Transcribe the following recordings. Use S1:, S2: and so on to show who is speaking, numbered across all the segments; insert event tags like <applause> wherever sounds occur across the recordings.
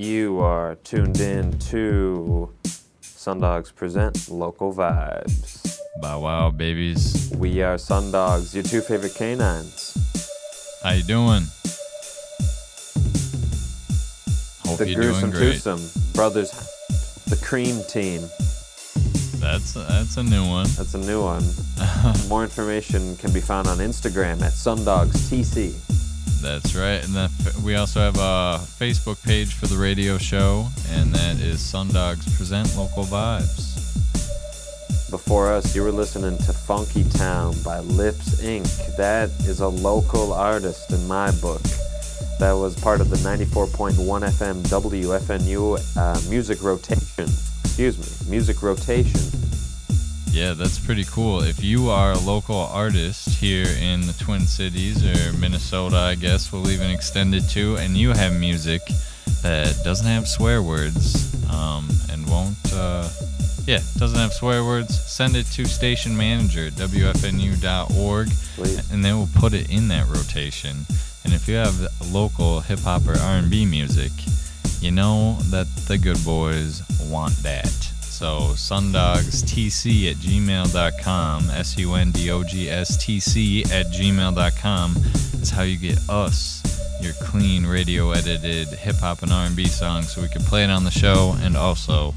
S1: You are tuned in to Sundogs Present Local Vibes.
S2: Bow wow, babies.
S1: We are Sundogs, your two favorite canines.
S2: How you doing? Hope
S1: the
S2: you're
S1: Gruesome
S2: doing great.
S1: Twosome Brothers, the Cream Team.
S2: That's that's a new one.
S1: That's a new one. <laughs> More information can be found on Instagram at SundogsTC.
S2: That's right. And then we also have a Facebook page for the radio show, and that is Sundogs Present Local Vibes.
S1: Before us, you were listening to Funky Town by Lips Inc. That is a local artist in my book. That was part of the 94.1 FM WFNU uh, music rotation. Excuse me, music rotation.
S2: Yeah, that's pretty cool. If you are a local artist here in the Twin Cities or Minnesota, I guess we'll even extend it to, and you have music that doesn't have swear words um, and won't, uh, yeah, doesn't have swear words, send it to station manager at WFNU.org
S1: Wait.
S2: and they will put it in that rotation. And if you have local hip hop or R&B music, you know that the good boys want that. So sundogstc at gmail.com, S-U-N-D-O-G-S-T-C at gmail.com is how you get us your clean radio edited hip hop and R&B songs so we can play it on the show and also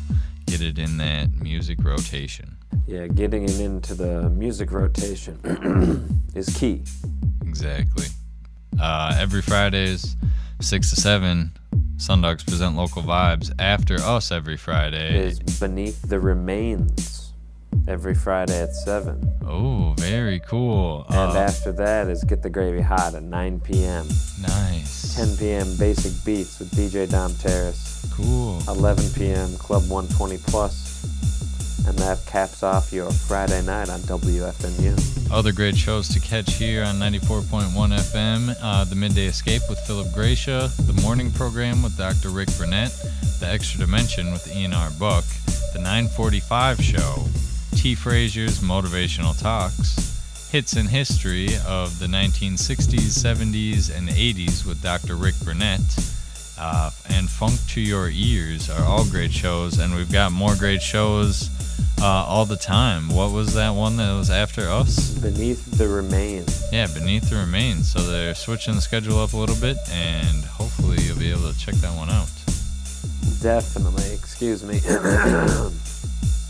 S2: get it in that music rotation.
S1: Yeah, getting it into the music rotation <clears throat> is key.
S2: Exactly. Uh, every Fridays, 6 to 7, Sundogs present local vibes. After us every Friday.
S1: Is Beneath the Remains every Friday at 7.
S2: Oh, very cool.
S1: And
S2: Uh,
S1: after that is Get the Gravy Hot at 9 p.m.
S2: nice.
S1: 10 p.m. Basic Beats with DJ Dom Terrace.
S2: Cool.
S1: 11 p.m. Club 120 Plus. And that caps off your Friday night on WFNU.
S2: Other great shows to catch here on 94.1 FM. Uh, the Midday Escape with Philip Gracia. The Morning Program with Dr. Rick Burnett. The Extra Dimension with Ian R. Buck. The 945 Show. T. Frazier's Motivational Talks. Hits and History of the 1960s, 70s, and 80s with Dr. Rick Burnett. Uh, and Funk to Your Ears are all great shows, and we've got more great shows uh, all the time. What was that one that was after us?
S1: Beneath the Remains.
S2: Yeah, Beneath the Remains. So they're switching the schedule up a little bit, and hopefully you'll be able to check that one out.
S1: Definitely. Excuse me. <clears throat>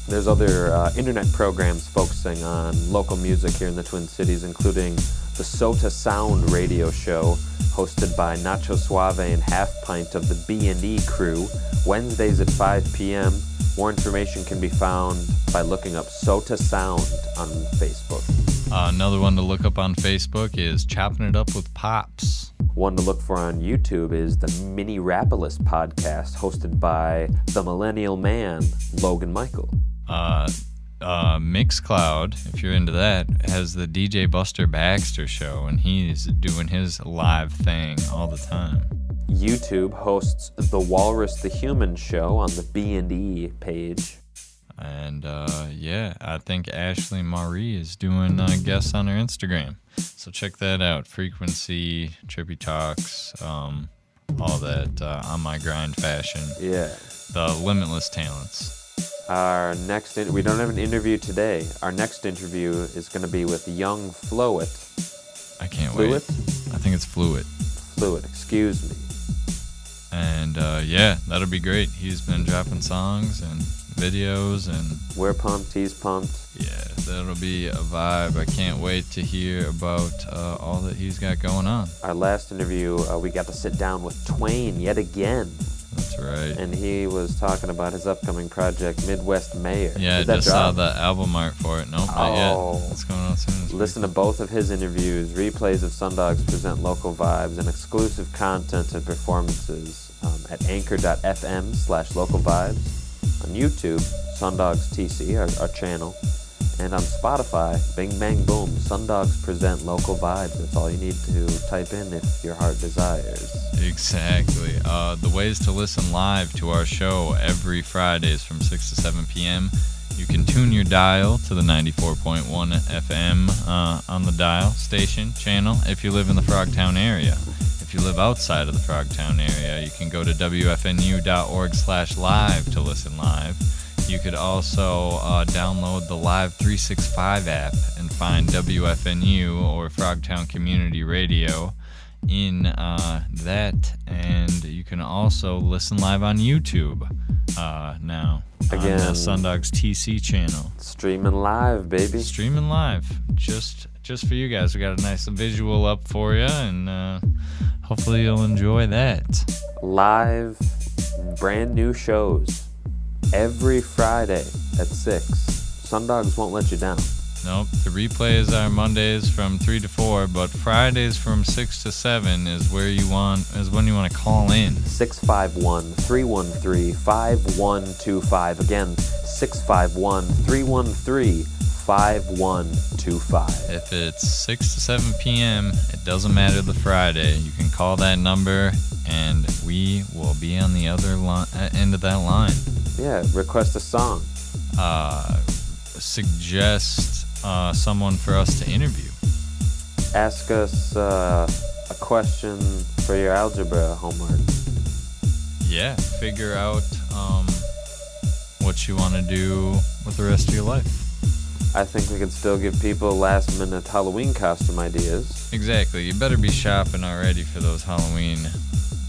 S1: There's other uh, internet programs focusing on local music here in the Twin Cities, including the Sota Sound radio show, hosted by Nacho Suave and Half Pint of the B&E crew, Wednesdays at 5 p.m. More information can be found by looking up Sota Sound on Facebook.
S2: Uh, another one to look up on Facebook is Chopping It Up with Pops.
S1: One to look for on YouTube is the Mini Rapalist podcast, hosted by the Millennial Man, Logan Michael.
S2: Uh, uh, Mixcloud, if you're into that, has the DJ Buster Baxter show, and he's doing his live thing all the time.
S1: YouTube hosts the Walrus the Human show on the B&E page.
S2: And uh, yeah, I think Ashley Marie is doing uh, guests on her Instagram. So check that out. Frequency, Trippy Talks, um, all that uh, on my grind fashion.
S1: Yeah.
S2: The limitless talents.
S1: Our next we don't have an interview today. Our next interview is going to be with Young Fluid.
S2: I can't
S1: Fluid?
S2: wait. I think it's Fluid.
S1: Fluid, excuse me.
S2: And uh, yeah, that'll be great. He's been dropping songs and videos, and
S1: We're pumped, he's pumped.
S2: yeah, that'll be a vibe. I can't wait to hear about uh, all that he's got going on.
S1: Our last interview, uh, we got to sit down with Twain yet again,
S2: That's right.
S1: and he was talking about his upcoming project, Midwest Mayor.
S2: Yeah, I
S1: Did that
S2: just saw the album art for it. Nope, not
S1: Oh.
S2: yet. It's coming out soon.
S1: Listen to both of his interviews, replays of Sundogs present local vibes, and exclusive content and performances um, at anchor.fm slash local vibes, on YouTube, Sundogs TC, our, our channel, and on Spotify, Bing Bang Boom, Sundogs present local vibes. That's all you need to type in if your heart desires.
S2: Exactly. Uh, the ways to listen live to our show every Fridays from 6 to 7 p.m. You can tune your dial to the 94.1 FM uh, on the dial station channel if you live in the Frogtown area. If you live outside of the Frogtown area, you can go to wfnu.org slash live to listen live. You could also uh, download the Live 365 app and find WFNU or Frogtown Community Radio in uh, that. And you can also listen live on YouTube uh, now.
S1: Again.
S2: On the Sundogs TC channel.
S1: Streaming live, baby.
S2: Streaming live. Just just for you guys. We got a nice visual up for you, and uh, hopefully you'll enjoy that.
S1: Live, brand new shows every Friday at 6. Sundogs won't let you down.
S2: Nope. The replays are Mondays from three to four, but Fridays from six to seven is where you want is when you want to call in.
S1: 651 313 5125. Again, 651 313 5125.
S2: If it's six to seven p.m., it doesn't matter the Friday. You can call that number, and we will be on the other li- uh, end of that line.
S1: Yeah, request a song.
S2: Uh, suggest uh, someone for us to interview.
S1: Ask us uh, a question for your algebra homework.
S2: Yeah, figure out um, what you want to do with the rest of your life.
S1: I think we could still give people last minute Halloween costume ideas.
S2: Exactly. You better be shopping already for those Halloween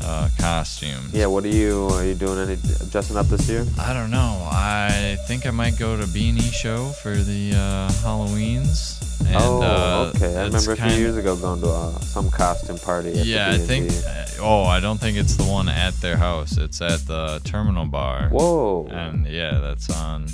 S2: uh, costumes.
S1: Yeah, what are you are you doing any dressing up this year?
S2: I don't know. I think I might go to B&E show for the uh, Halloweens. And,
S1: oh,
S2: uh,
S1: okay. I remember a few years ago going to uh, some costume party. At
S2: Yeah,
S1: the
S2: I think. Uh, Oh, I don't think it's the one at their house. It's at the Terminal Bar.
S1: Whoa.
S2: And yeah, that's on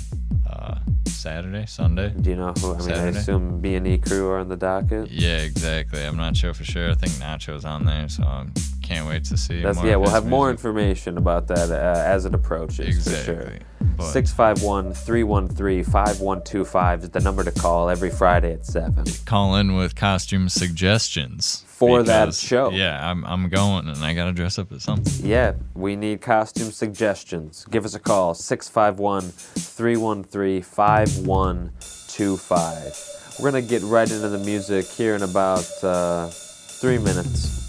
S2: uh, Saturday, Sunday.
S1: Do you know who? I mean, I
S2: Saturday?
S1: assume B and E crew are on the docket.
S2: Yeah, exactly. I'm not sure for sure. I think Nacho's on there, so I can't wait to see.
S1: That's yeah. We'll have more information about that uh, as it approaches for sure.
S2: Exactly. But
S1: 651 313 5125 is the number to call every Friday at 7.
S2: call in with costume suggestions
S1: For that show.
S2: Yeah, I'm I'm going and I gotta dress up as something.
S1: Yeah, we need costume suggestions. Give us a call 651 313 5125. We're going to get right into the music here in about uh, three minutes.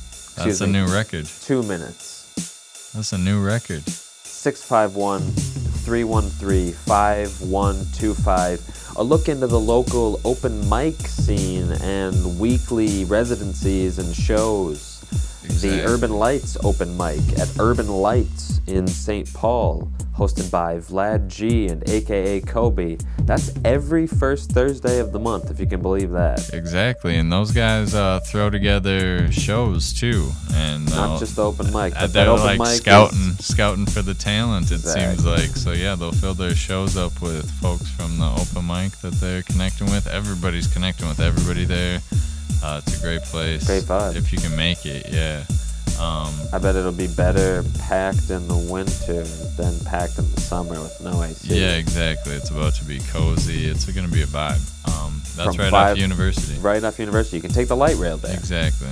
S2: That's a
S1: me,
S2: new record.
S1: Two minutes.
S2: That's a new record.
S1: 651 313 5125. A look into the local open mic scene and weekly residencies and shows.
S2: Exactly.
S1: The Urban Lights open mic at Urban Lights in St. Paul, hosted by Vlad G and AKA Kobe. That's every first Thursday of the month, if you can believe that.
S2: Exactly, and those guys uh, throw together shows too, and
S1: Not
S2: they'll-
S1: just the open mic,
S2: uh,
S1: but
S2: they're like
S1: mic is-
S2: scouting, scouting for the talent. It seems like so. Yeah, they'll fill their shows up with folks from the open mic that they're connecting with. Everybody's connecting with everybody there. Uh, it's a great place.
S1: Great vibe.
S2: If you can make it, yeah. Um,
S1: I bet it'll be better packed in the winter than packed in the summer with no AC.
S2: yeah, exactly. It's about to be cozy. It's going to be a vibe. Um, that's
S1: From
S2: right
S1: five-
S2: off University.
S1: Right off University. You can take the light rail there.
S2: Exactly.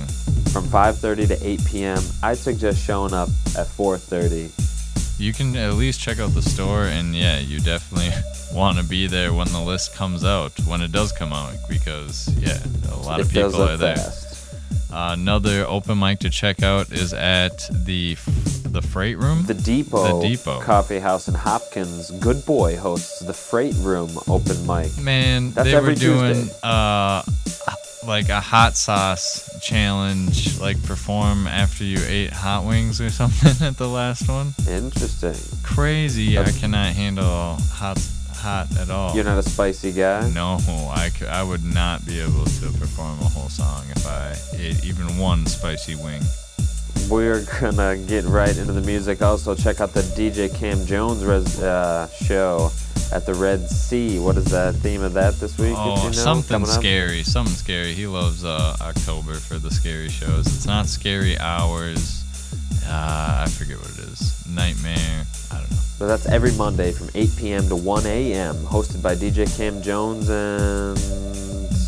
S1: From 5.30 to 8 p.m. I'd suggest showing up at 4.30.
S2: You can at least check out the store, and yeah, you definitely <laughs> want to be there when the list comes out, when it does come out, because yeah, a lot
S1: it
S2: of people are there. Uh, another open mic to check out is at the the Freight Room.
S1: The Depot,
S2: The Depot.
S1: Coffee House in Hopkins. Good Boy hosts the Freight Room open mic.
S2: Man,
S1: That's
S2: they were doing uh like a hot sauce challenge, like perform after you ate hot wings or <laughs> something at the last one.
S1: Interesting.
S2: Crazy! I cannot handle hot hot at all.
S1: You're not a spicy guy?
S2: No, I, c- I would not be able to perform a whole song if I ate even one spicy wing.
S1: We're gonna get right into the music. Also, check out the DJ Cam Jones res- uh, show at the Red Sea. What is the theme of that this week?
S2: Oh,
S1: you know,
S2: something scary. Something scary. He loves uh, October for the scary shows. It's not Scary Hours. Uh, I forget what it is. Nightmare. I don't know.
S1: But that's every Monday from 8 p.m. to 1 a.m. Hosted by DJ Cam Jones and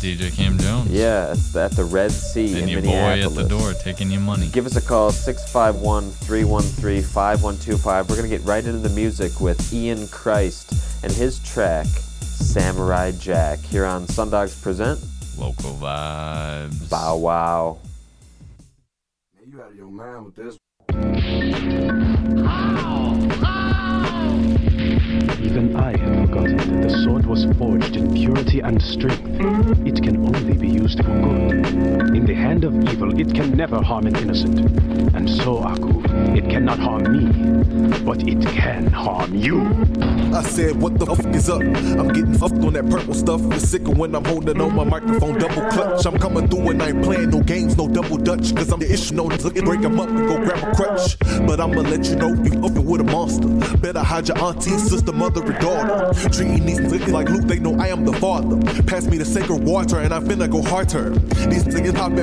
S2: DJ Cam Jones.
S1: yeah, it's at the Red Sea
S2: And
S1: in
S2: your boy at the door taking your money.
S1: Give us a call, 651 313 5125. We're going to get right into the music with Ian Christ and his track, Samurai Jack, here on Sundogs Present.
S2: Local vibes.
S1: Bow wow.
S3: May You out of your mind with this.
S4: Even I had forgotten that the sword was forged in purity and strength. It can only be used for good. In the hand of evil, it can never harm an innocent. And so, Aku, it cannot harm me, but it can harm you.
S5: I said, what the fuck is up? I'm getting fucked on that purple stuff. It's sicker when I'm holding on my microphone double clutch. I'm coming through and I ain't playing no games, no double dutch. Cause I'm the issue, no look break them up and go grab a crutch. But I'ma let you know you fucking with a monster. Better hide your auntie, sister, mother, and daughter. Treating these niggas like Luke, they know I am the father. Pass me the sacred water and I finna go harder. These niggas pop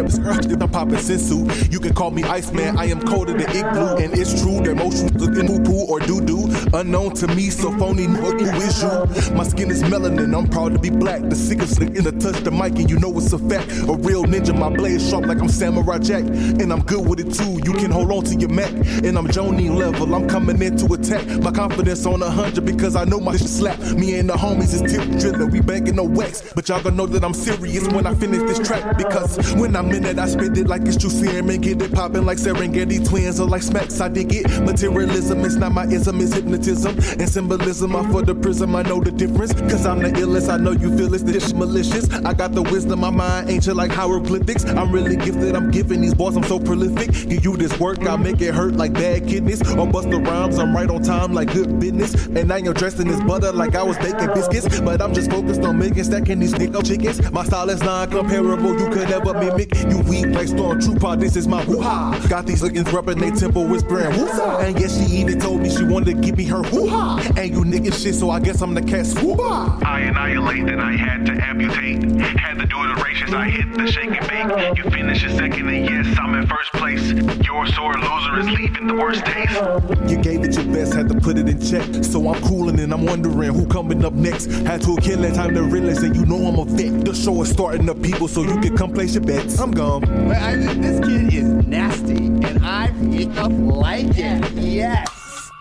S5: I'm popping sensu. You can call me Iceman, I am colder than igloo. And it's true, their emotions looking poo poo or doo doo. Unknown to me, so phony, who is you? My skin is melanin, I'm proud to be black. The sickest nigga to touch the mic, and you know it's a fact. A real ninja, my blade sharp like I'm Samurai Jack. And I'm good with it too, you can hold on to your Mac. And I'm Joni level, I'm coming in to attack. My confidence on a hundred because I know my shit slap. Me and the homies is tip drilling, we banging no wax. But y'all gonna know that I'm serious when I finish this track. Because when I'm in it, I spit it like it's true serum and get it popping like Serengeti twins or like smacks. I dig it. Materialism, it's not my ism, it's hypnotism. And symbolism, I for the prism, I know the difference. Cause I'm the illest, I know you feel it's this malicious. I got the wisdom, my mind ancient like hieroglyphics. I'm really gifted, I'm giving these balls, I'm so prolific. Give you this work, I make it hurt like bad kidneys. Or bust the rhymes, I'm right on time like good business. And I ain't dressed in this butter like I was baking biscuits. But I'm just focused on making stacking these nigga chickens. My style is non comparable, you could never mimic. You weak like Stormtrooper, this is my woo ha. Got these looking rubbing they temple whispering woo And yes, she even told me she wanted to give me her woo ha. And you niggas shit, so I guess I'm the cat woo
S6: I annihilate, then I had to amputate. Had to do iterations, I hit the shake and bake. You finish second, and yes, I'm in first place. Your sore loser is leaving the worst taste.
S5: You gave it your best, had to put it in check. So I'm cooling and I'm wondering who coming up next. Had to kill that time to realize that you know I'm a vet. The show is starting up, people, so you can come place your bets. I'm gone.
S7: But I mean, this kid is nasty, and I pick up like it. Yes.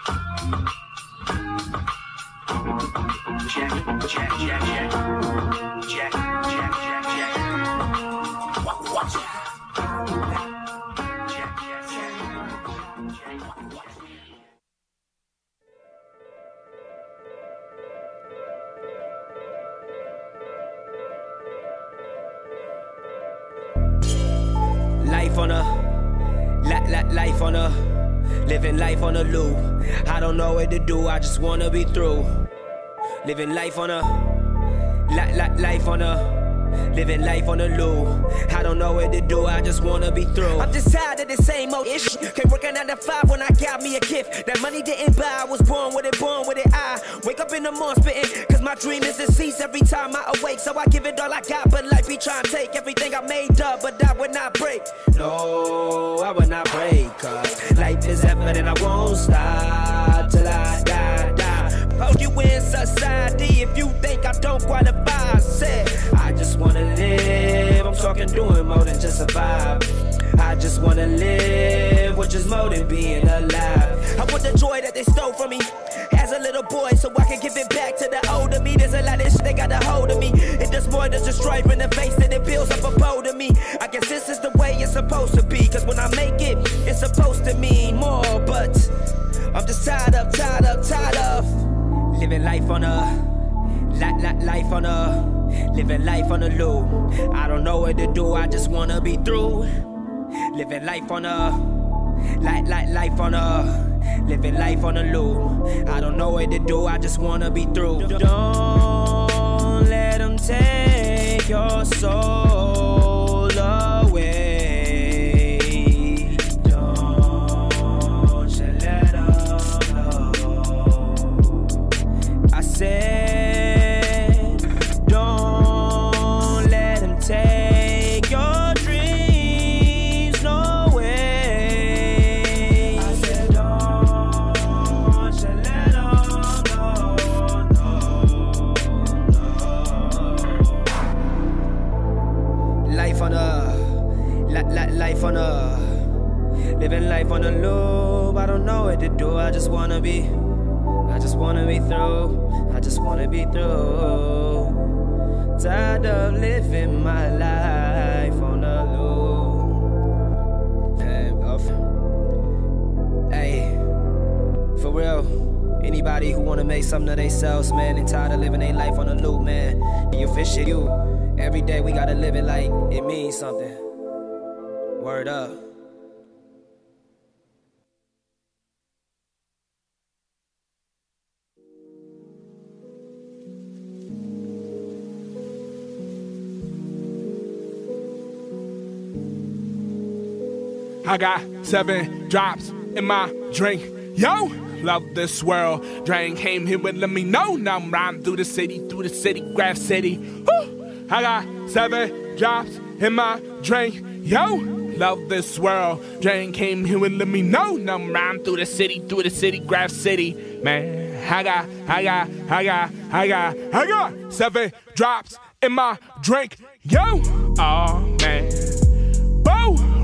S6: Check, check. Check, check,
S8: living life on a loop. I don't know what to do, I just wanna be through. Living life on a, la, la, life on a, living life on the loop. I don't know what to do, I just wanna be through. I'm just tired of the same old ish. Can't work another five when I got me a gift. That money didn't buy, I was born with it, born with it. I wake up in the morning spitting, cause my dream is to cease every time I awake. So I give it all I got, but life be trying to take everything I made up, but I would not break. No, I would not break, cause life is ever and I won't stop till I die, Hold you in society if you think I don't qualify. I said, I just wanna live. I'm talking doing more than just survive. I just wanna live, which is more than being alive. I want the joy that they stole from me as a little boy, so I can give it back to the older me. There's a lot of shit they got a hold of me. It does more than just stripe in the face, and it builds up a bowl to me. I guess this is the way it's supposed to be, cause when I make it, it's supposed to mean more. But I'm just tired of, tired of, tired of living life on a. Li- li- life on a living life on a loop. I don't know what to do. I just wanna be through. Living life on a like like life on a living life on a loop. I don't know what to do. I just wanna be through. Don't let them take your soul said, don't let him take your dreams, no way. I said, don't you let him know, no, no. Life on a, li- li- life on a, living life on a loop. I don't know what to do. I just wanna be. I just wanna be through wanna be through. Tired of living my life on a loop. Off. Hey, for real. Anybody who wanna make something of themselves, man, and tired of living their life on a loop, man. You fish it, you. Every day we gotta live it like it means something. Word up.
S3: I got seven drops in my drink. Yo, love this world. Drain came here and let me know. Now I'm riding through the city, through the city, Graph City. Woo! I got seven drops in my drink. Yo, love this world. Drain came here and let me know. Now I'm riding through the city, through the city, Graph City. Man, I got, I got, I got, I got, I got seven drops in my drink. Yo, oh man.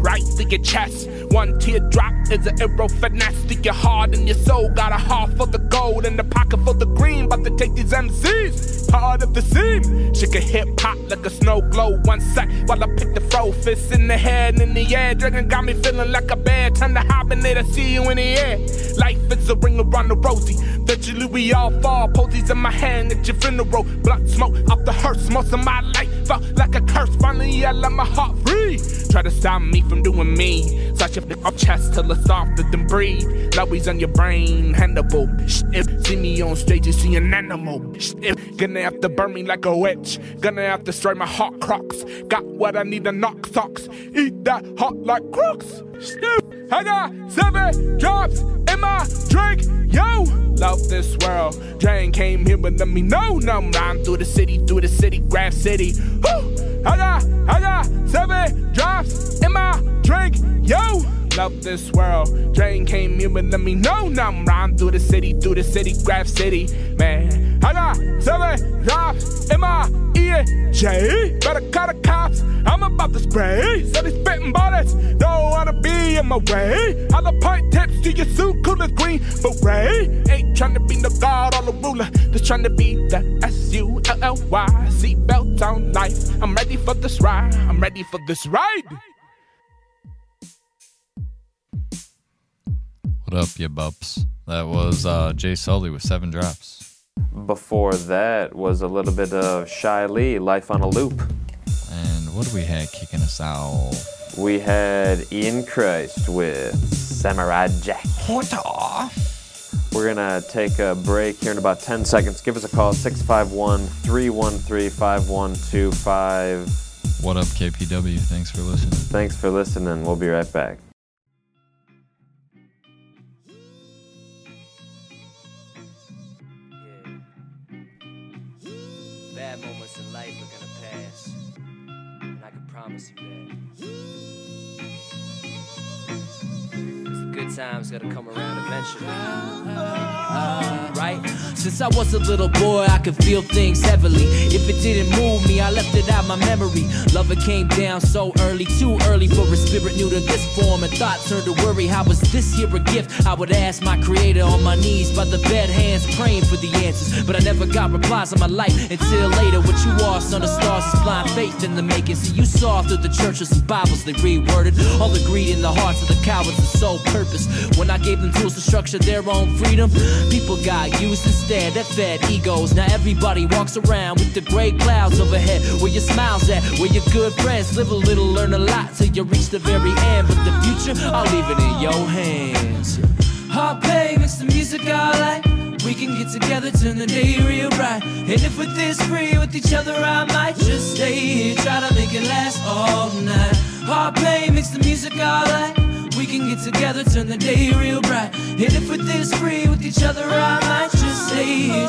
S3: Right through your chest. One teardrop is an arrow finesse to your heart and your soul. Got a heart for the gold and a pocket for the green. About to take these MCs hard of the seam. Shake a hip hop like a snow globe. One sec while I pick the fro fist in the head and in the air. Dragon got me feeling like a bear. Time to hibernate. I see you in the air. Life is a ring around the rosy. Eventually we all fall. Posies in my hand at your funeral. Blood smoke off the hearse. Most of my life felt like a curse. Finally I let my heart free. Try to stop me from doing me. So a f- up chest till it's softer than breathe. Lowies on your brain, handable. If see me on stage, you see an animal. If gonna have to burn me like a witch. Gonna have to destroy my heart crocs. Got what I need to knock socks. Eat that hot like I got seven drops in my drink. Yo, love this world. Drain came here, but let me know. Now I'm riding through the city, through the city, Graph City. Woo! I got, I got seven drops in my drink. Yo, love this world. Drain came here, but let me know. Now I'm riding through the city, through the city, Graph City. Man, I got seven drops in my EJ. Better call the cops. I'm about to spray. So they spitting bullets. Don't wanna be in my way. The point tips to your suit, cool as green. But Ray ain't trying to be the god or the ruler. Just trying to be the S U L L Y. Seatbelt on life. I'm ready for this ride. I'm ready for this ride.
S2: What up, you bups? That was uh, Jay Sully with seven drops.
S1: Before that was a little bit of Shy Lee, Life on a Loop.
S2: And what do we had kicking us out?
S1: We had Ian Christ with Samurai Jack. What We're gonna take a break here in about 10 seconds. Give us a call 651 313 5125.
S2: What up, KPW? Thanks for listening.
S1: Thanks for listening. We'll be right back.
S8: Promise you. Good times gotta come around eventually. Uh, right?
S9: Since I was a little boy, I could feel things heavily. If it didn't move me, I left it out my memory. Love it came down so early, too early for a spirit new to this form. And thought turned to worry. How was this here a gift? I would ask my creator on my knees by the bed, hands praying for the answers. But I never got replies on my life until later. What you are, son of stars, is blind faith in the making. See, you saw through the churches and Bibles they reworded. All the greed in the hearts of the cowards and sole purpose. When I gave them tools to structure their own freedom, people got used instead. That fed egos. Now everybody walks around with the gray clouds overhead. Where your smiles at? Where your good friends live a little, learn a lot till you reach the very end. But the future, I'll leave it in your hands. Hard pay makes the music I like. We can get together, turn the day real bright. And if we're this free with each other, I might just stay here, try to make it last all night. Hard pay makes the music I like. We can get together, turn the day real bright. And if we're this free with each other, I might just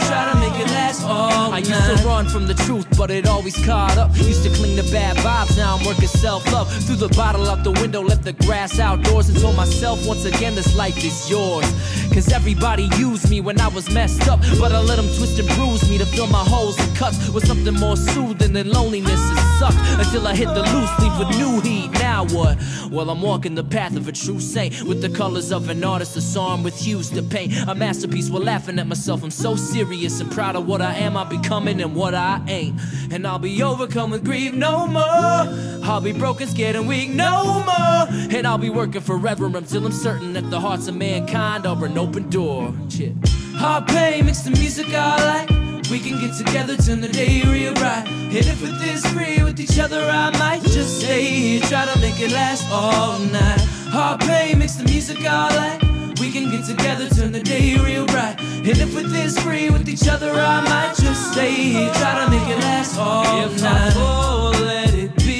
S9: try to make it last all night. I used to run from the truth, but it always caught up. Used to cling to bad vibes, now I'm working self love. Threw the bottle out the window, left the grass outdoors, and told myself once again, this life is yours. Cause everybody used me when I was messed up, but I let them twist and bruise me to fill my holes and cuts with something more soothing than loneliness. It sucked until I hit the loose leaf with new heat. Now what? Well, I'm walking the path of a true saint with the colors of an artist, a song with hues to paint. A masterpiece while laughing at myself. I'm so serious and proud of what I am, I'm becoming and what I ain't. And I'll be overcome with grief no more. I'll be broken, scared, and weak no more. And I'll be working forever until I'm certain that the hearts of mankind are an open door. Shit. Hard pain mix the music I like. We can get together, turn the day real bright. And if it is free with each other, I might just stay here, try to make it last all night. Hard pain mix the music I like. We can get together, turn the day real bright. And if it is free with each other, I might just stay here, try to make it last all if night. I fall, let it be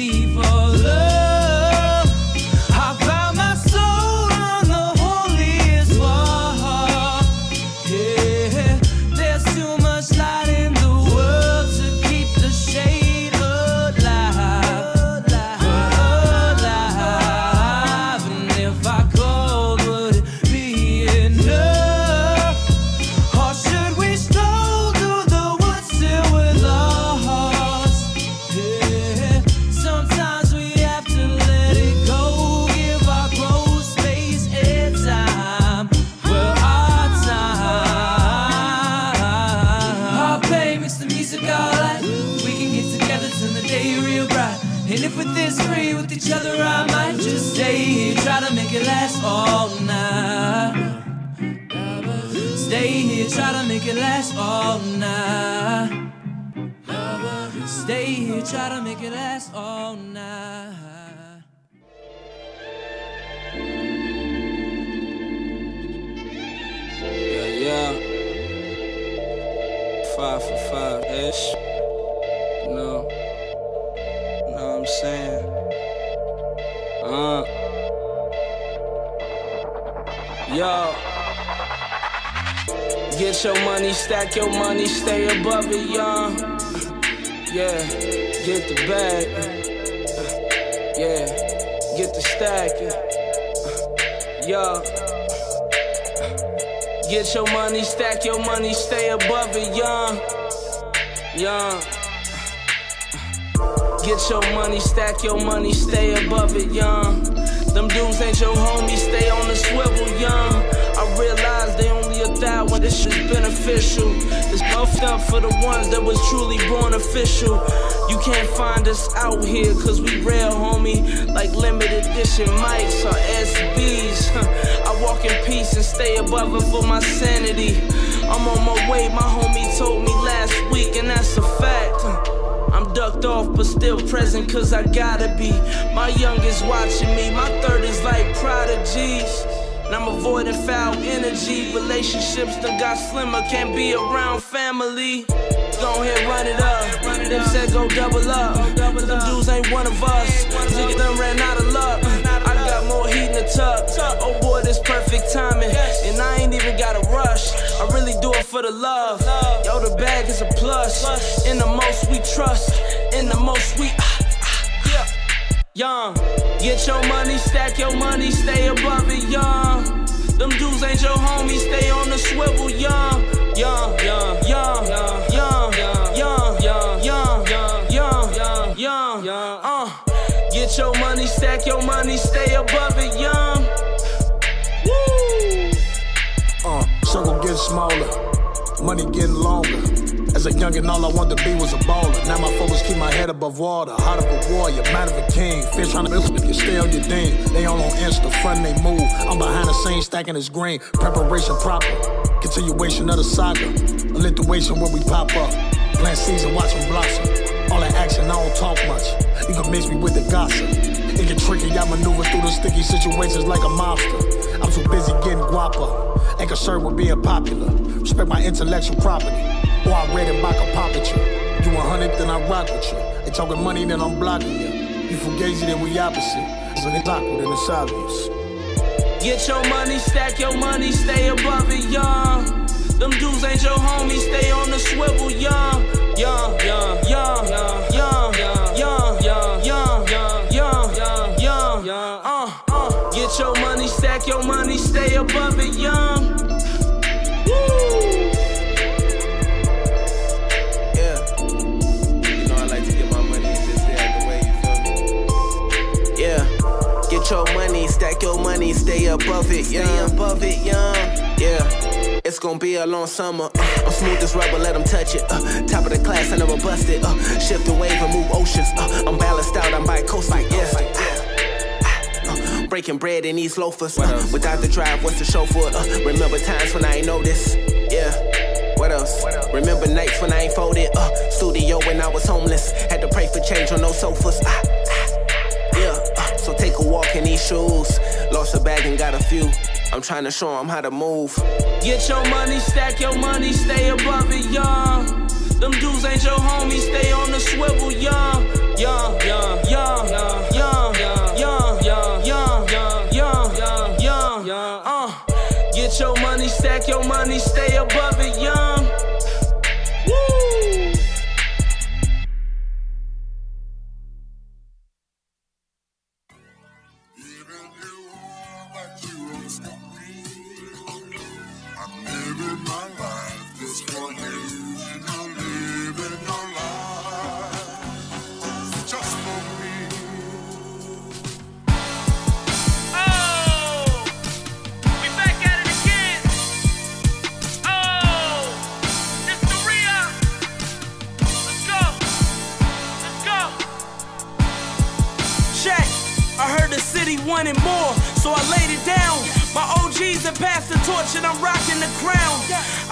S9: try to make it last all night.
S10: Yeah, yeah. Five for five ish. No. Know what I'm saying? Uh. Yo. Get your money, stack your money, stay above it, young. Yeah, get the bag. Uh, yeah, get the stack. Yo. Uh, get your money, stack your money, stay above it, young. Young. Uh, get your money, stack your money, stay above it, young. Them dudes ain't your homies, stay on the swivel, young. I realize they only a thou when this shit's beneficial. It's buffed up for the ones that was truly born official. You can't find us out here, cause we real, homie. Like limited edition mics or SBs. I walk in peace and stay above it for my sanity. I'm on my way, my homie told me last week, and that's a fact. I'm ducked off, but still present, cause I gotta be. My youngest watching me, my third is like prodigies. And I'm avoiding foul energy. Relationships done got slimmer, can't be around family. Go ahead, run it up. Them said go double up. Them dudes ain't one of us. Nigga done ran out of luck. I got more heat in the tub. Oh boy, this perfect timing. And I ain't even gotta rush. I really do it for the love. Yo, the bag is a plus. In the most we trust. In the most we. Ah, ah, yeah. Young, get your money, stack your money, stay above it, young. Them dudes ain't your homies, stay on the swivel. Young, young, young, young, young, young, stack your money, stay above it, young. Woo!
S11: Uh, circle getting smaller, money getting longer. As a youngin', all I wanted to be was a baller. Now my focus keep my head above water. Heart of a warrior, mind of a king. Fish trying to build if you stay on your thing. They all on Insta, front they move. I'm behind the scenes, stacking this green. Preparation proper. Continuation of the saga. Alliteration where we pop up. Plant season, watch them blossom. All that action, I don't talk much. You can mix me with the gossip. It get tricky, I maneuver through the sticky situations like a mobster. I'm too busy getting guapa. Ain't concerned with being popular. Respect my intellectual property. Or I read it back a puppetry. You You 100, then I rock with you. They talking money, then I'm blocking you. You fugazi, then we opposite. So it's awkward and it's obvious.
S10: Get your money, stack your money, stay above it, young. Them dudes ain't your homies, stay on the swivel, young. Young, young, young, young, young, your money, stay above it, young. Woo!
S12: Yeah. You know I like to get my money just the way, you feel me? Yeah. Get your money, stack your money, stay above it, young. Stay above it, young. Yeah. It's gonna be a long summer. Uh, I'm smooth as rubber, let them touch it. Uh, top of the class, I never bust it. Uh, shift the wave and move oceans. Uh, I'm balanced out, I'm bi coastal. Yeah. Breaking bread in these loafers. Uh, without the drive, what's the chauffeur? Uh, remember times when I ain't know this. Yeah. What else? Remember nights when I ain't folded. Uh, studio when I was homeless. Had to pray for change on those sofas. Ah, ah. Yeah. Uh, so take a walk in these shoes. Lost a bag and got a few. I'm trying to show them how to move.
S13: Get your money, stack your money, stay above it, young. Them dudes ain't your homies, stay on the swivel, young. Young, young, young, young, torch and I'm rocking the crown.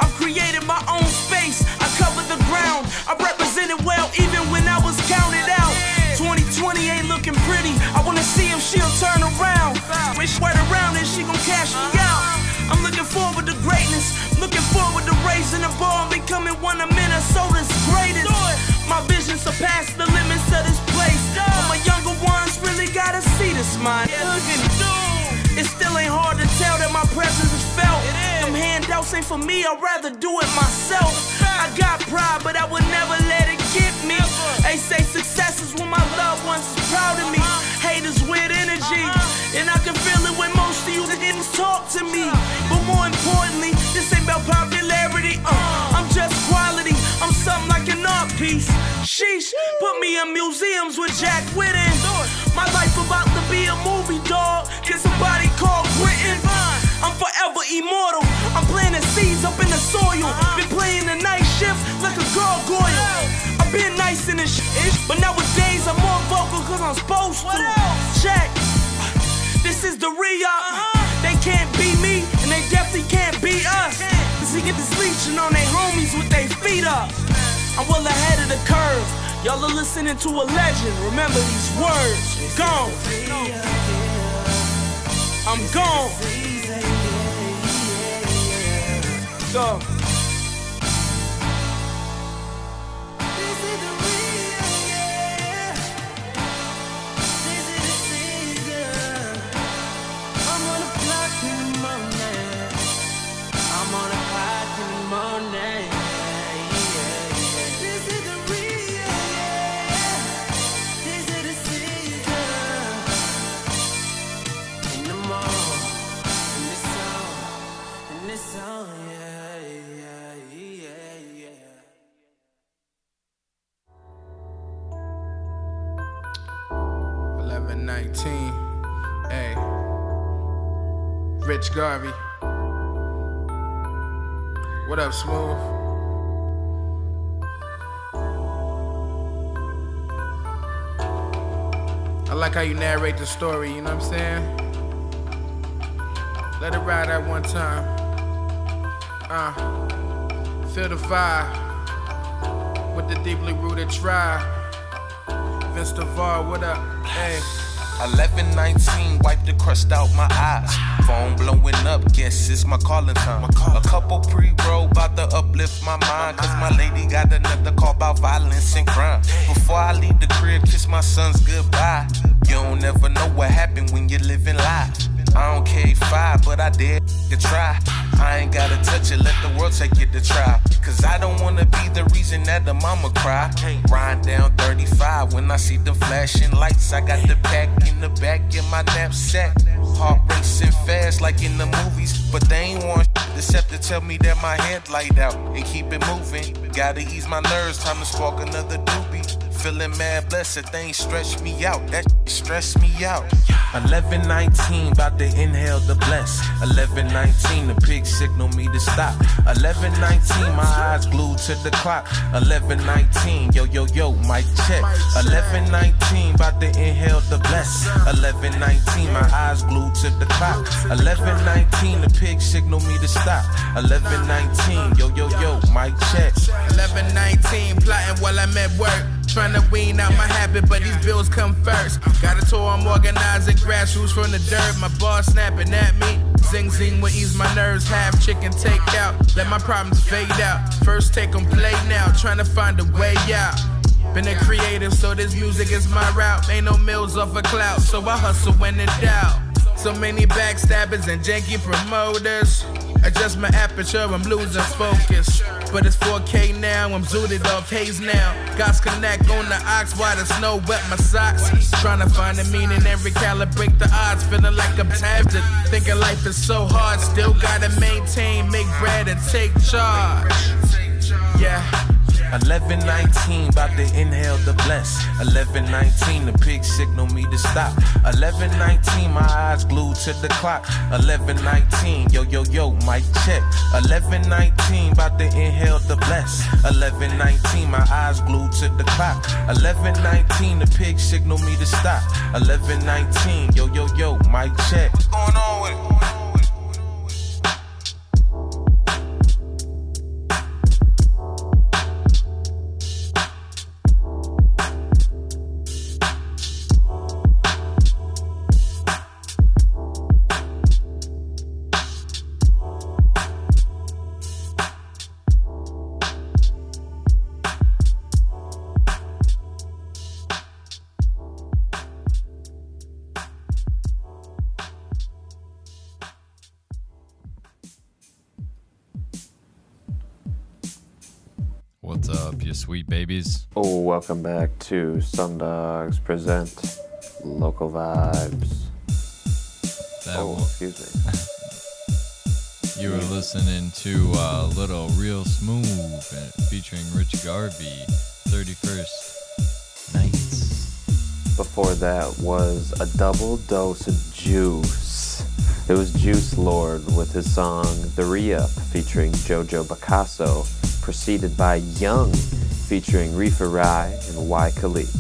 S13: I've created my own space, I cover the ground. I represented well even when I was counted out. 2020 ain't looking pretty, I wanna see if she'll turn around. When she right around and she gon' cash me out. I'm looking forward to greatness, looking forward to raising the bar and becoming one of Minnesota's greatest. My vision surpassed the limits of this place. But my younger ones really gotta see this, man. It still ain't hard to tell that my presence is felt. Handouts ain't for me, I'd rather do it myself. I got pride, but I would never let it get me. They say success is when my loved ones is proud of me. Haters with energy, and I can feel it when most of you didn't talk to me. But more importantly, this ain't about popularity. Uh, I'm just quality. I'm something like an art piece. Sheesh, put me in museums with Jack Whitten. My life about to be a movie, dog. Get somebody called Quentin. I'm forever immortal. Been nice in this shit, but nowadays I'm more vocal cause I'm supposed to. Check. This is the re-up. They can't beat me, and they definitely can't beat us. Cause we get this leeching on their homies with their feet up. I'm well ahead of the curve. Y'all are listening to a legend. Remember these words. Gone. I'm gone. Go.
S14: 19. Hey. Rich Garvey. What up, Smooth? I like how you narrate the story, you know what I'm saying? Let it ride at one time. Uh, feel the vibe with the deeply rooted tribe. Vince DeVar, what up? Hey.
S15: 1119, wipe the crust out my eyes. Phone blowing up, guess it's my calling time. A couple pre roll about to uplift my mind. Cause my lady got another call about violence and crime. Before I leave the crib, kiss my sons goodbye. You don't ever know what happened when you're living life. I don't care five, but I dare to try. I ain't gotta touch it, let the world take it to try. Cause I don't wanna be the reason that the mama cry. Ride down 35 when I see the flashing lights. I got the pack in the back in my knapsack. Heart racing fast like in the movies. But they ain't want except to tell me that my head light out and keep it moving. Gotta ease my nerves, time to spark another doobie. Feeling mad blessed, things stretch me out. That stress me out. 11 19, about to inhale the bless. 1119, the pig signal me to stop. 1119, my eyes glued to the clock. 1119, yo yo yo, mic check. 11 19, about to inhale the bless. 1119, my eyes glued to the clock. 1119, the pig signal me to stop. 1119, yo yo yo, mic check.
S14: 11 19, plotting while I'm at work. Trying to wean out my habit, but these bills come first. Got a tour, I'm organizing grassroots from the dirt. My boss snapping at me. Zing zing will ease my nerves. Half chicken take out. Let my problems fade out. First take 'em play now. Trying to find a way out. Been a creative, so this music is my route. Ain't no mills off a cloud, so I hustle when in doubt. So many backstabbers and janky promoters. Adjust my aperture, I'm losing focus. But it's 4K now, I'm zooted off haze now. God's connect on the ox while the snow wet my socks. Trying to find the meaning and recalibrate the odds. Feeling like I'm tempted. Thinking life is so hard, still gotta maintain, make bread and take charge. Yeah.
S15: 11 19, about to inhale the bless. 1119, the pig signal me to stop. 1119, my eyes glued to the clock. 1119, yo yo yo, mic check. 11 19, about to inhale the bless. 1119, my eyes glued to the clock. 1119, the pig signal me to stop. 1119, yo yo yo, mic check. What's going on with it?
S2: Sweet babies?
S1: Oh, welcome back to Sundogs Present Local Vibes.
S2: That
S1: oh,
S2: wa-
S1: excuse me. <laughs>
S2: You were listening to uh, Little Real Smooth uh, featuring Rich Garvey, 31st Nights.
S1: Before that was a double dose of juice. It was Juice Lord with his song The Re-Up featuring Jojo Picasso, preceded by Young featuring Reefer Rai and Y Khalik.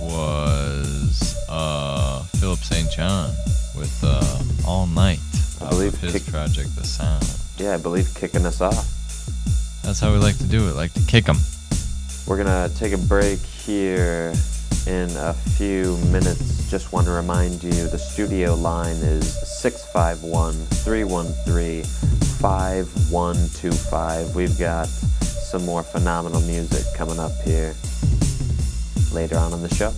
S2: Was uh, Philip St. John with uh, All Night
S1: I believe
S2: of his
S1: kick-
S2: project The Sound.
S1: Yeah, I believe kicking us off.
S2: That's how we like to do it, like to kick them.
S1: We're gonna take a break here in a few minutes. Just want to remind you the studio line is 651 313 5125. We've got some more phenomenal music coming up here later on in the show.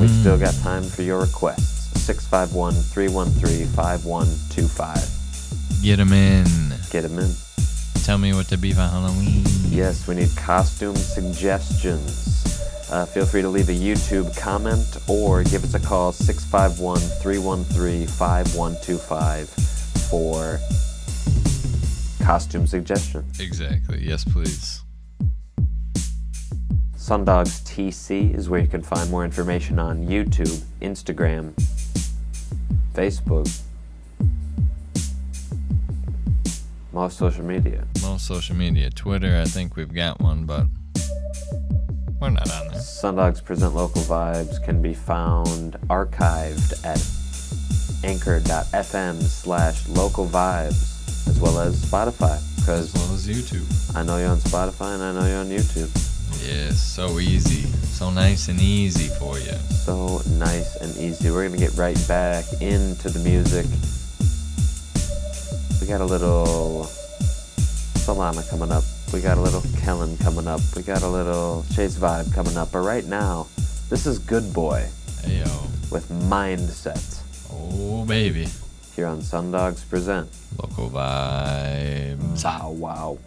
S1: We've still got time for your requests. 651 313 5125.
S2: Get 'em in.
S1: Get them in.
S2: Tell me what to be for Halloween.
S1: Yes, we need costume suggestions. Uh, feel free to leave a YouTube comment or give us a call 651 313 5125 for costume suggestion.
S2: Exactly. Yes, please.
S1: Sundogs TC is where you can find more information on YouTube, Instagram, Facebook, most social media.
S2: Most social media. Twitter, I think we've got one, but we're not on there.
S1: Sundogs Present Local Vibes can be found archived at anchor.fm slash local vibes as well as Spotify. Because
S2: As well as YouTube.
S1: I know you're on Spotify and I know you're on YouTube.
S2: Yes, so easy. So nice and easy for you.
S1: So nice and easy. We're going to get right back into the music. We got a little Solana coming up. We got a little Kellen coming up. We got a little Chase Vibe coming up. But right now, this is Good Boy
S2: Hey, yo.
S1: with Mindset.
S2: Oh, baby.
S1: Here on Sundogs Present.
S2: Local vibes.
S1: Wow, wow.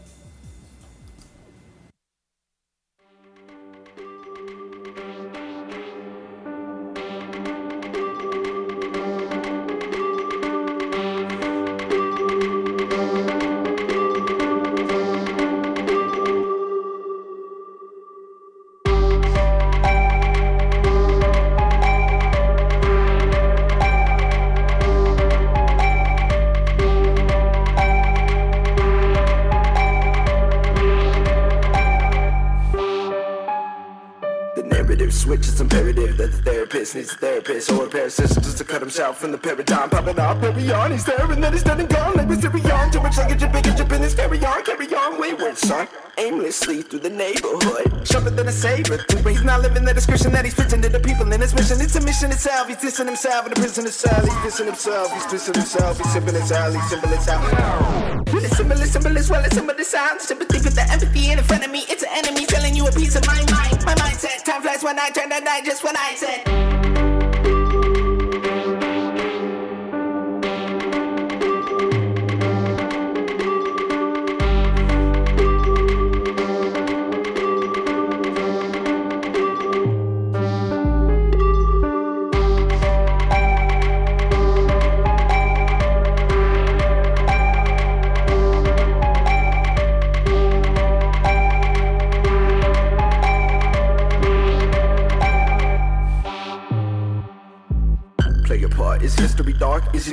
S16: Therapist needs a therapist or a parasystem just to cut himself from the paradigm. Popping off, carry on. He's there and then he's dead and gone. Like Mysterion. Too much like a jip, a jip in his carry on, carry on. Wayward son. Aimlessly through the neighborhood. Sharper than a saber. Through he's not living the description that he's fitting to the people in his mission. It's a mission itself. He's dissing himself in the prison itself. He's dissing himself. He's twisting himself. He's sipping his alley. Symbol his out. With a symbol, symbol as well as symbol the sound. Sympathy with the empathy in front of me. It's an enemy telling you a piece of my mind. My mindset. Time flies when I turn the night just when I said.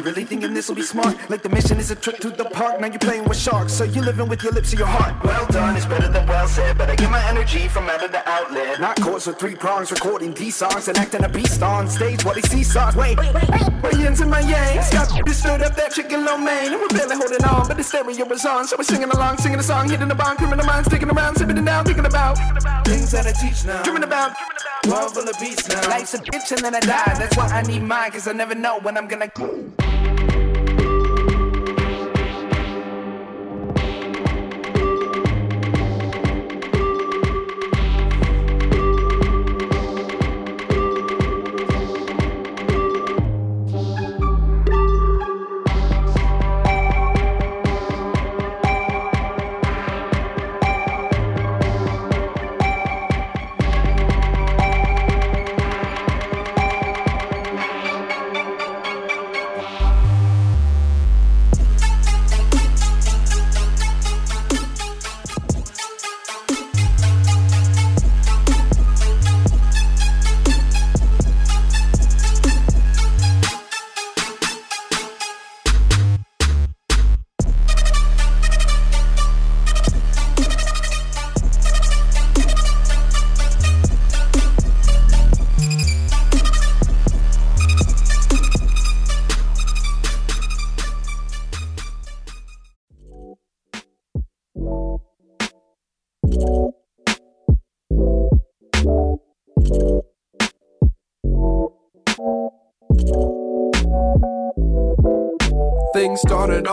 S16: Really thinking this will be smart? Like the mission is a trip to the park. Now you're playing with sharks, so you're living with your lips or your heart. Well done is better than well said, but I get my energy from out of the outlet. Not chords with three prongs, recording these songs and acting a beast on stage. What he sees songs. Wait, wait, wait. And my yangs. Got this stirred up that chicken lo mein. And we're barely holding on, but the stereo was on. So we're singing along, singing a song, hitting the bomb, criminal minds, sticking around, sipping it down, thinking about things that I teach now. Dreaming about. World full of beats now. Life's a bitch and then I die. That's why I need mine, cause I never know when I'm gonna.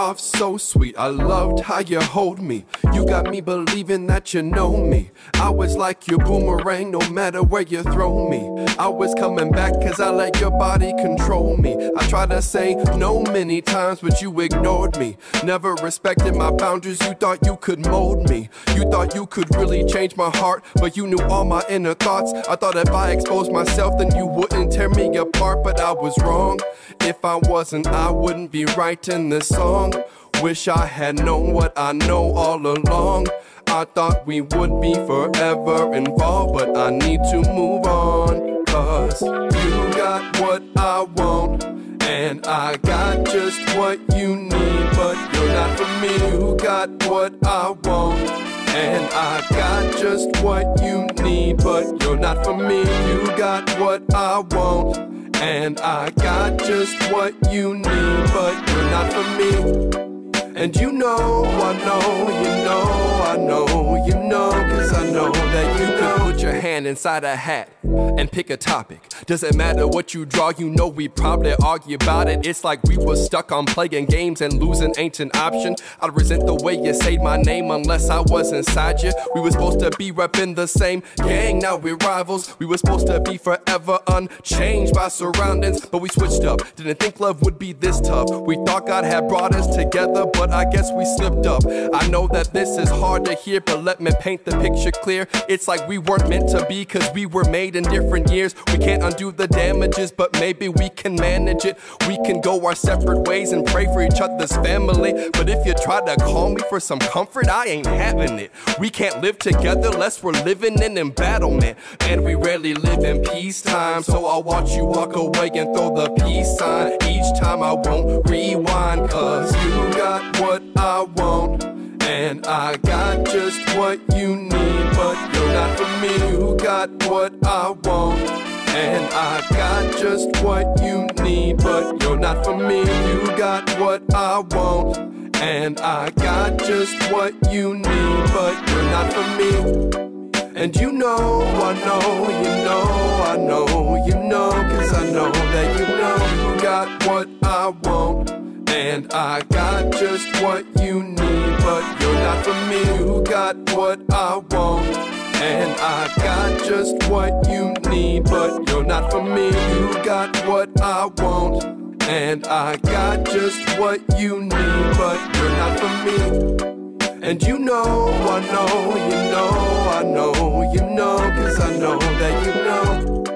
S17: Off so sweet. I loved how you hold me. You got me believing that you know me. I was like your boomerang no matter where you throw me. I was coming back cause I let your body control me. I tried to say no many times, but you ignored me. Never respected my boundaries. You thought you could mold me. You thought you could really change my heart, but you knew all my inner thoughts. I thought if I exposed myself, then you wouldn't tear me apart, but I was wrong. If I wasn't, I wouldn't be writing this song. Wish I had known what I know all along. I thought we would be forever involved, but I need to move on. Cause you got what I want, and I got just what you need, but you're not for me. You got what I want. And I got just what you need, but you're not for me. You got what I want. And I got just what you need, but you're not for me. And you know, I know, you know, I know, you know, cause I know that you could put your hand inside a hat and pick a topic. Doesn't matter what you draw, you know we probably argue about it. It's like we were stuck on playing games and losing ain't an option. I'd resent the way you say my name unless I was inside you. We were supposed to be repping the same gang, now we're rivals. We were supposed to be forever unchanged by surroundings, but we switched up. Didn't think love would be this tough. We thought God had brought us together, but I guess we slipped up. I know that this is hard to hear, but let me paint the picture clear. It's like we weren't meant to be, cause we were made in different years. We can't undo the damages, but maybe we can manage it. We can go our separate ways and pray for each other's family. But if you try to call me for some comfort, I ain't having it. We can't live together unless we're living in embattlement. And we rarely live in peacetime, so I'll watch you walk away and throw the peace sign. Each time I won't rewind, cause you got what I want. And I got just what you need, but you're not for me. You got what I want. And I got just what you need, but you're not for me. You got what I want. And I got just what you need, but you're not for me. And you know, I know, you know, I know, you know, cause I know that you know you got what I want. And I got just what you need, but you're not for me. You got what I want. And I got just what you need, but you're not for me. You got what I want. And I got just what you need, but you're not for me. And you know, I know, you know, I know, you know, cause I know that you know.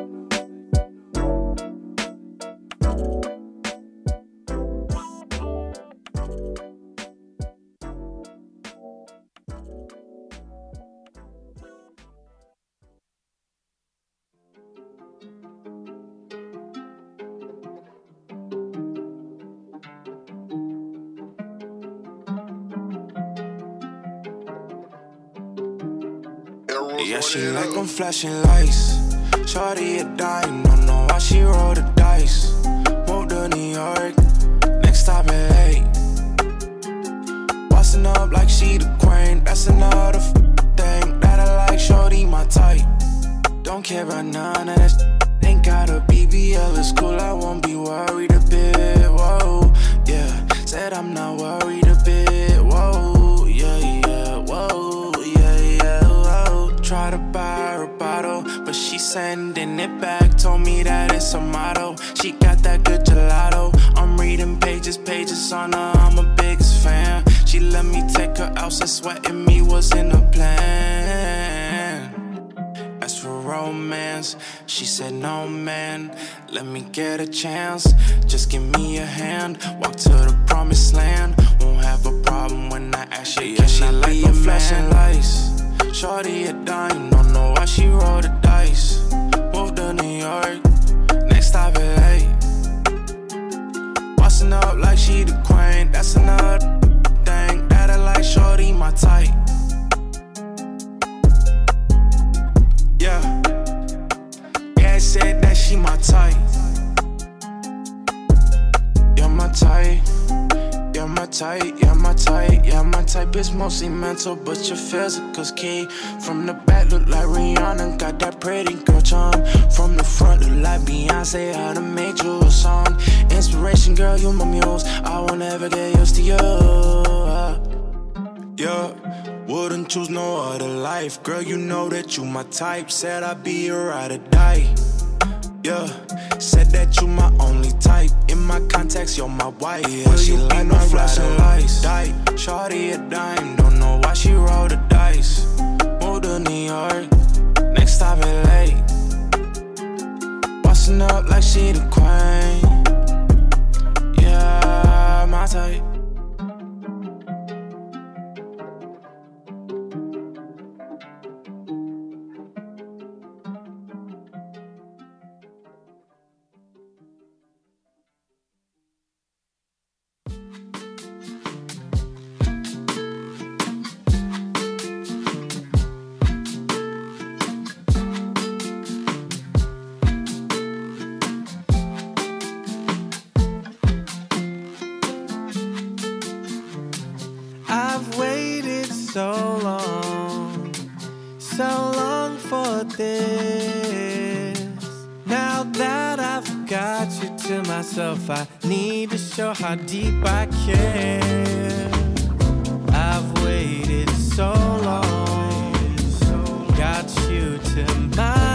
S18: Flashing lights. Shorty a dime, don't know why she rolled the dice. Moved to New York, next stop LA. Bossing up like she the queen, that's another f- thing that I like. Shorty my type, don't care about none of that. Ain't got a BBL, it's cool, I won't be worried a bit. Whoa, yeah, said I'm not worried she sending it back. Told me that it's a motto. She got that good gelato. I'm reading pages, pages on her. I'm a biggest fan. She let me take her out, said sweating me was in the plan. As for romance, she said, No, man, let me get a chance. Just give me a hand, walk to the promised land. Won't have a problem when I ask you, yeah, she like them flashing lights. Shorty a dime, mental, but your physical's key. From the back, look like Rihanna, got that pretty girl charm. From the front, look like Beyonce, I done made you a song. Inspiration, girl, you my muse. I won't ever get used to you. Yeah, wouldn't choose no other life. Girl, you know that you my type. Said I'd be a ride or die. Yeah, said that you my only type. In my contacts, you're my wife. Yeah, she like no flashing lights. Die, shorty a dime. Don't know why she rolled the dice. Moved to New York, next stop LA. Bossing up like she the queen. Yeah, my type.
S19: I've waited so long, so long for this. Now that I've got you to myself, I need to show how deep I care. I've waited so long, got you to my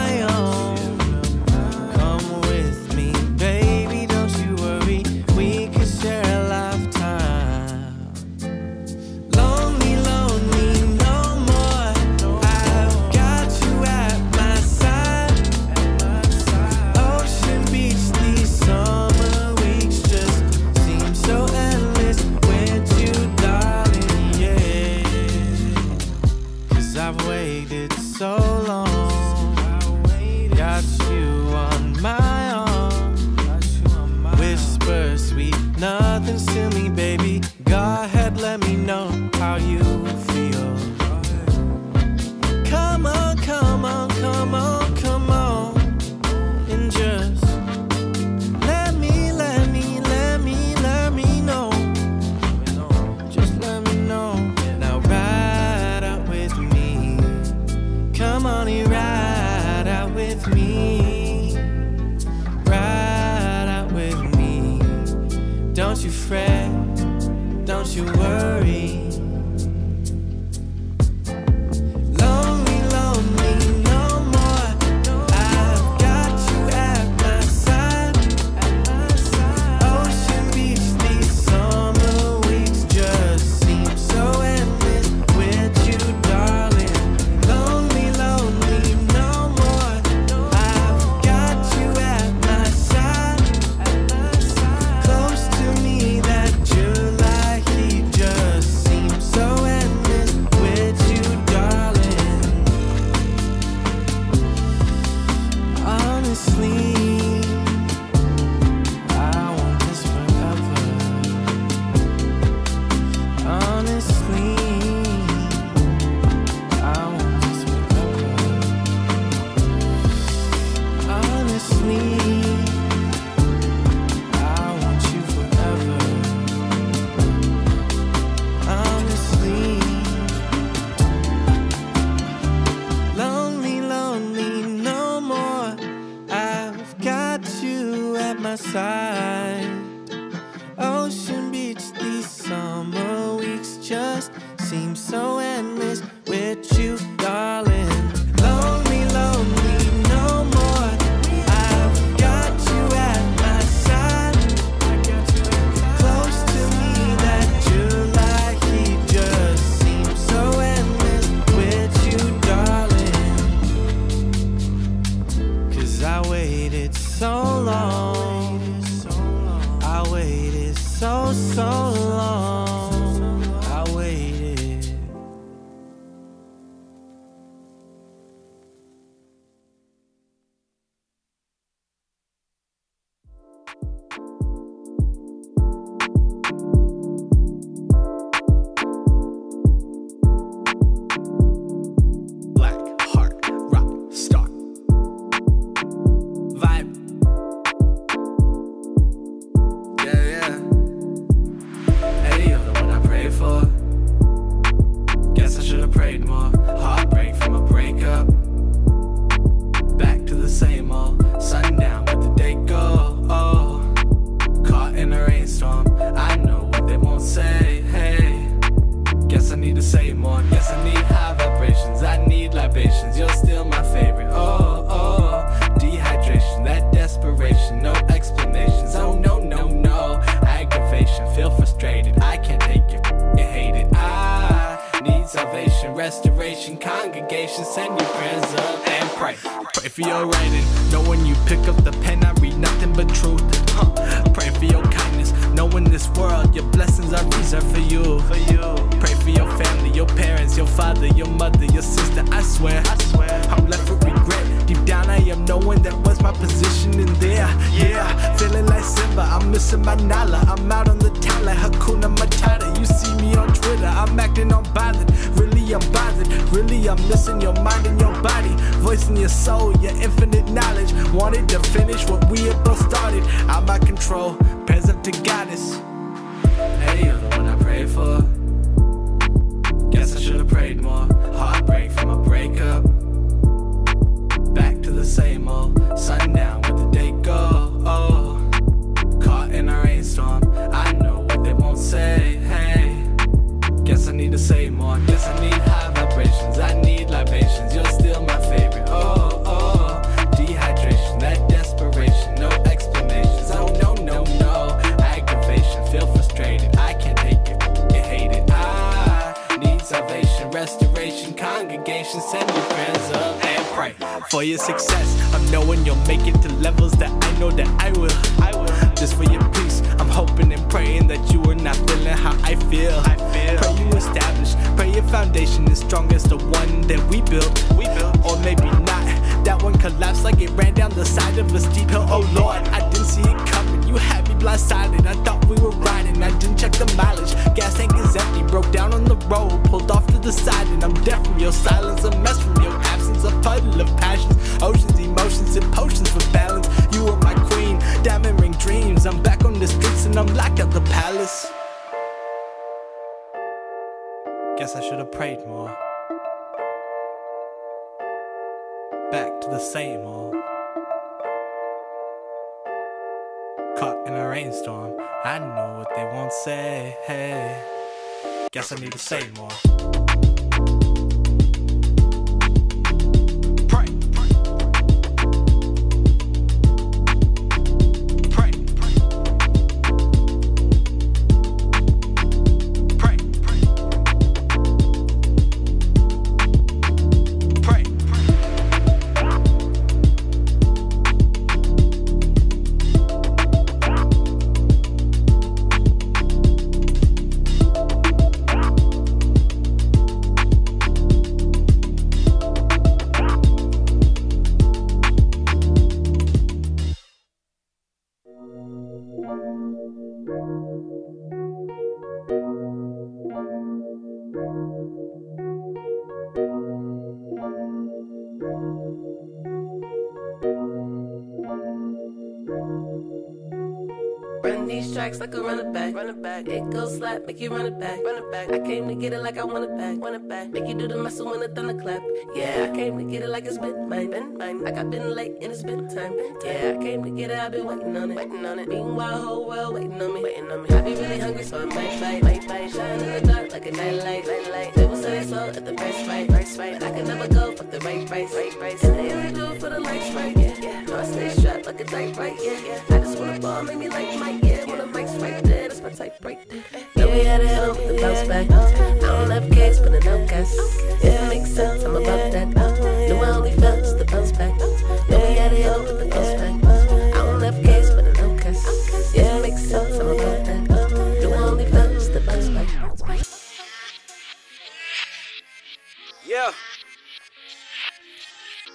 S20: Tracks like a runner back. Run it back. It goes slap, make you run it back. Run it back. I came to get it like I want it back. Want it back. Make you do the muscle when the thunder clap. Yeah, I came to get it like it's been mine. Been mine. Like I've been late and it's been time. Yeah, I came to get it. I've been waiting on it. Waiting on it. Meanwhile, whole world waiting on me. Waiting on me. I be really hungry, so I might bite. Might bite. Shine in the dark like a nightlight. Night light. They will say it's at the price right. Price right. I can never go fuck the right price. Right price. And they only do it for the lights right. Yeah, yeah. No, I stay strapped a tight right. Yeah, yeah. I just wanna ball, make me like Mike. Yeah, when the mic's right there, that's my type right there. Yeah, we had it home with the bounce back. I don't love case, but an outcast. If it makes sense, I'm about that.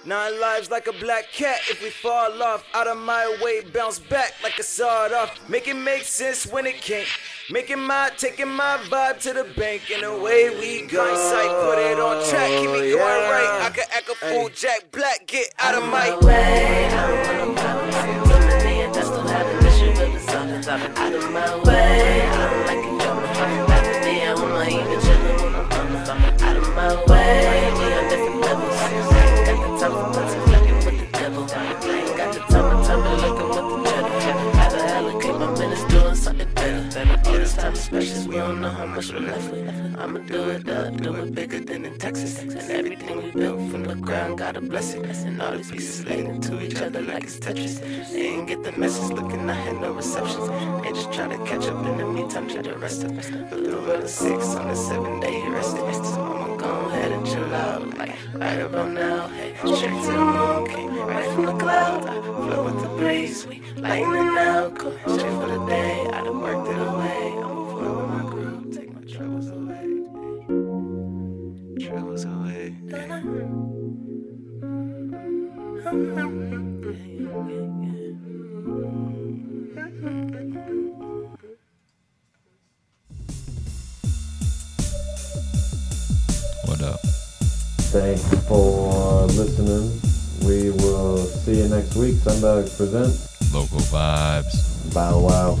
S21: Nine lives like a black cat. If we fall off, out of my way, bounce back like a sawed off. Make it make sense when it can't. Making my, taking my vibe to the bank, and away we go. Sight, put it on track, keep me going right. I can act a fool, Jack Black, get out of my
S20: way. I don't want no problems. From the man that still have an issue with the I've been out of my way. Especially, we don't know how much we're left with. I'ma do it up, do it bigger than in Texas. And everything we built from the ground, got a blessing. And all the pieces leaning to each other like it's Tetris. They ain't get the message, looking, I had no receptions. They just try to catch up in the meantime, try to rest up. Little of six on the seven day rested. So I'ma go ahead and chill out, like right about now. Hey, straight to the moon, came right from the cloud. I flow with the breeze, we lightning out, going straight for the day. I done worked it away. Troubles away.
S2: What up?
S1: Thanks for listening. We will see you next week. Sundog presents
S2: Local vibes.
S1: Bow wow.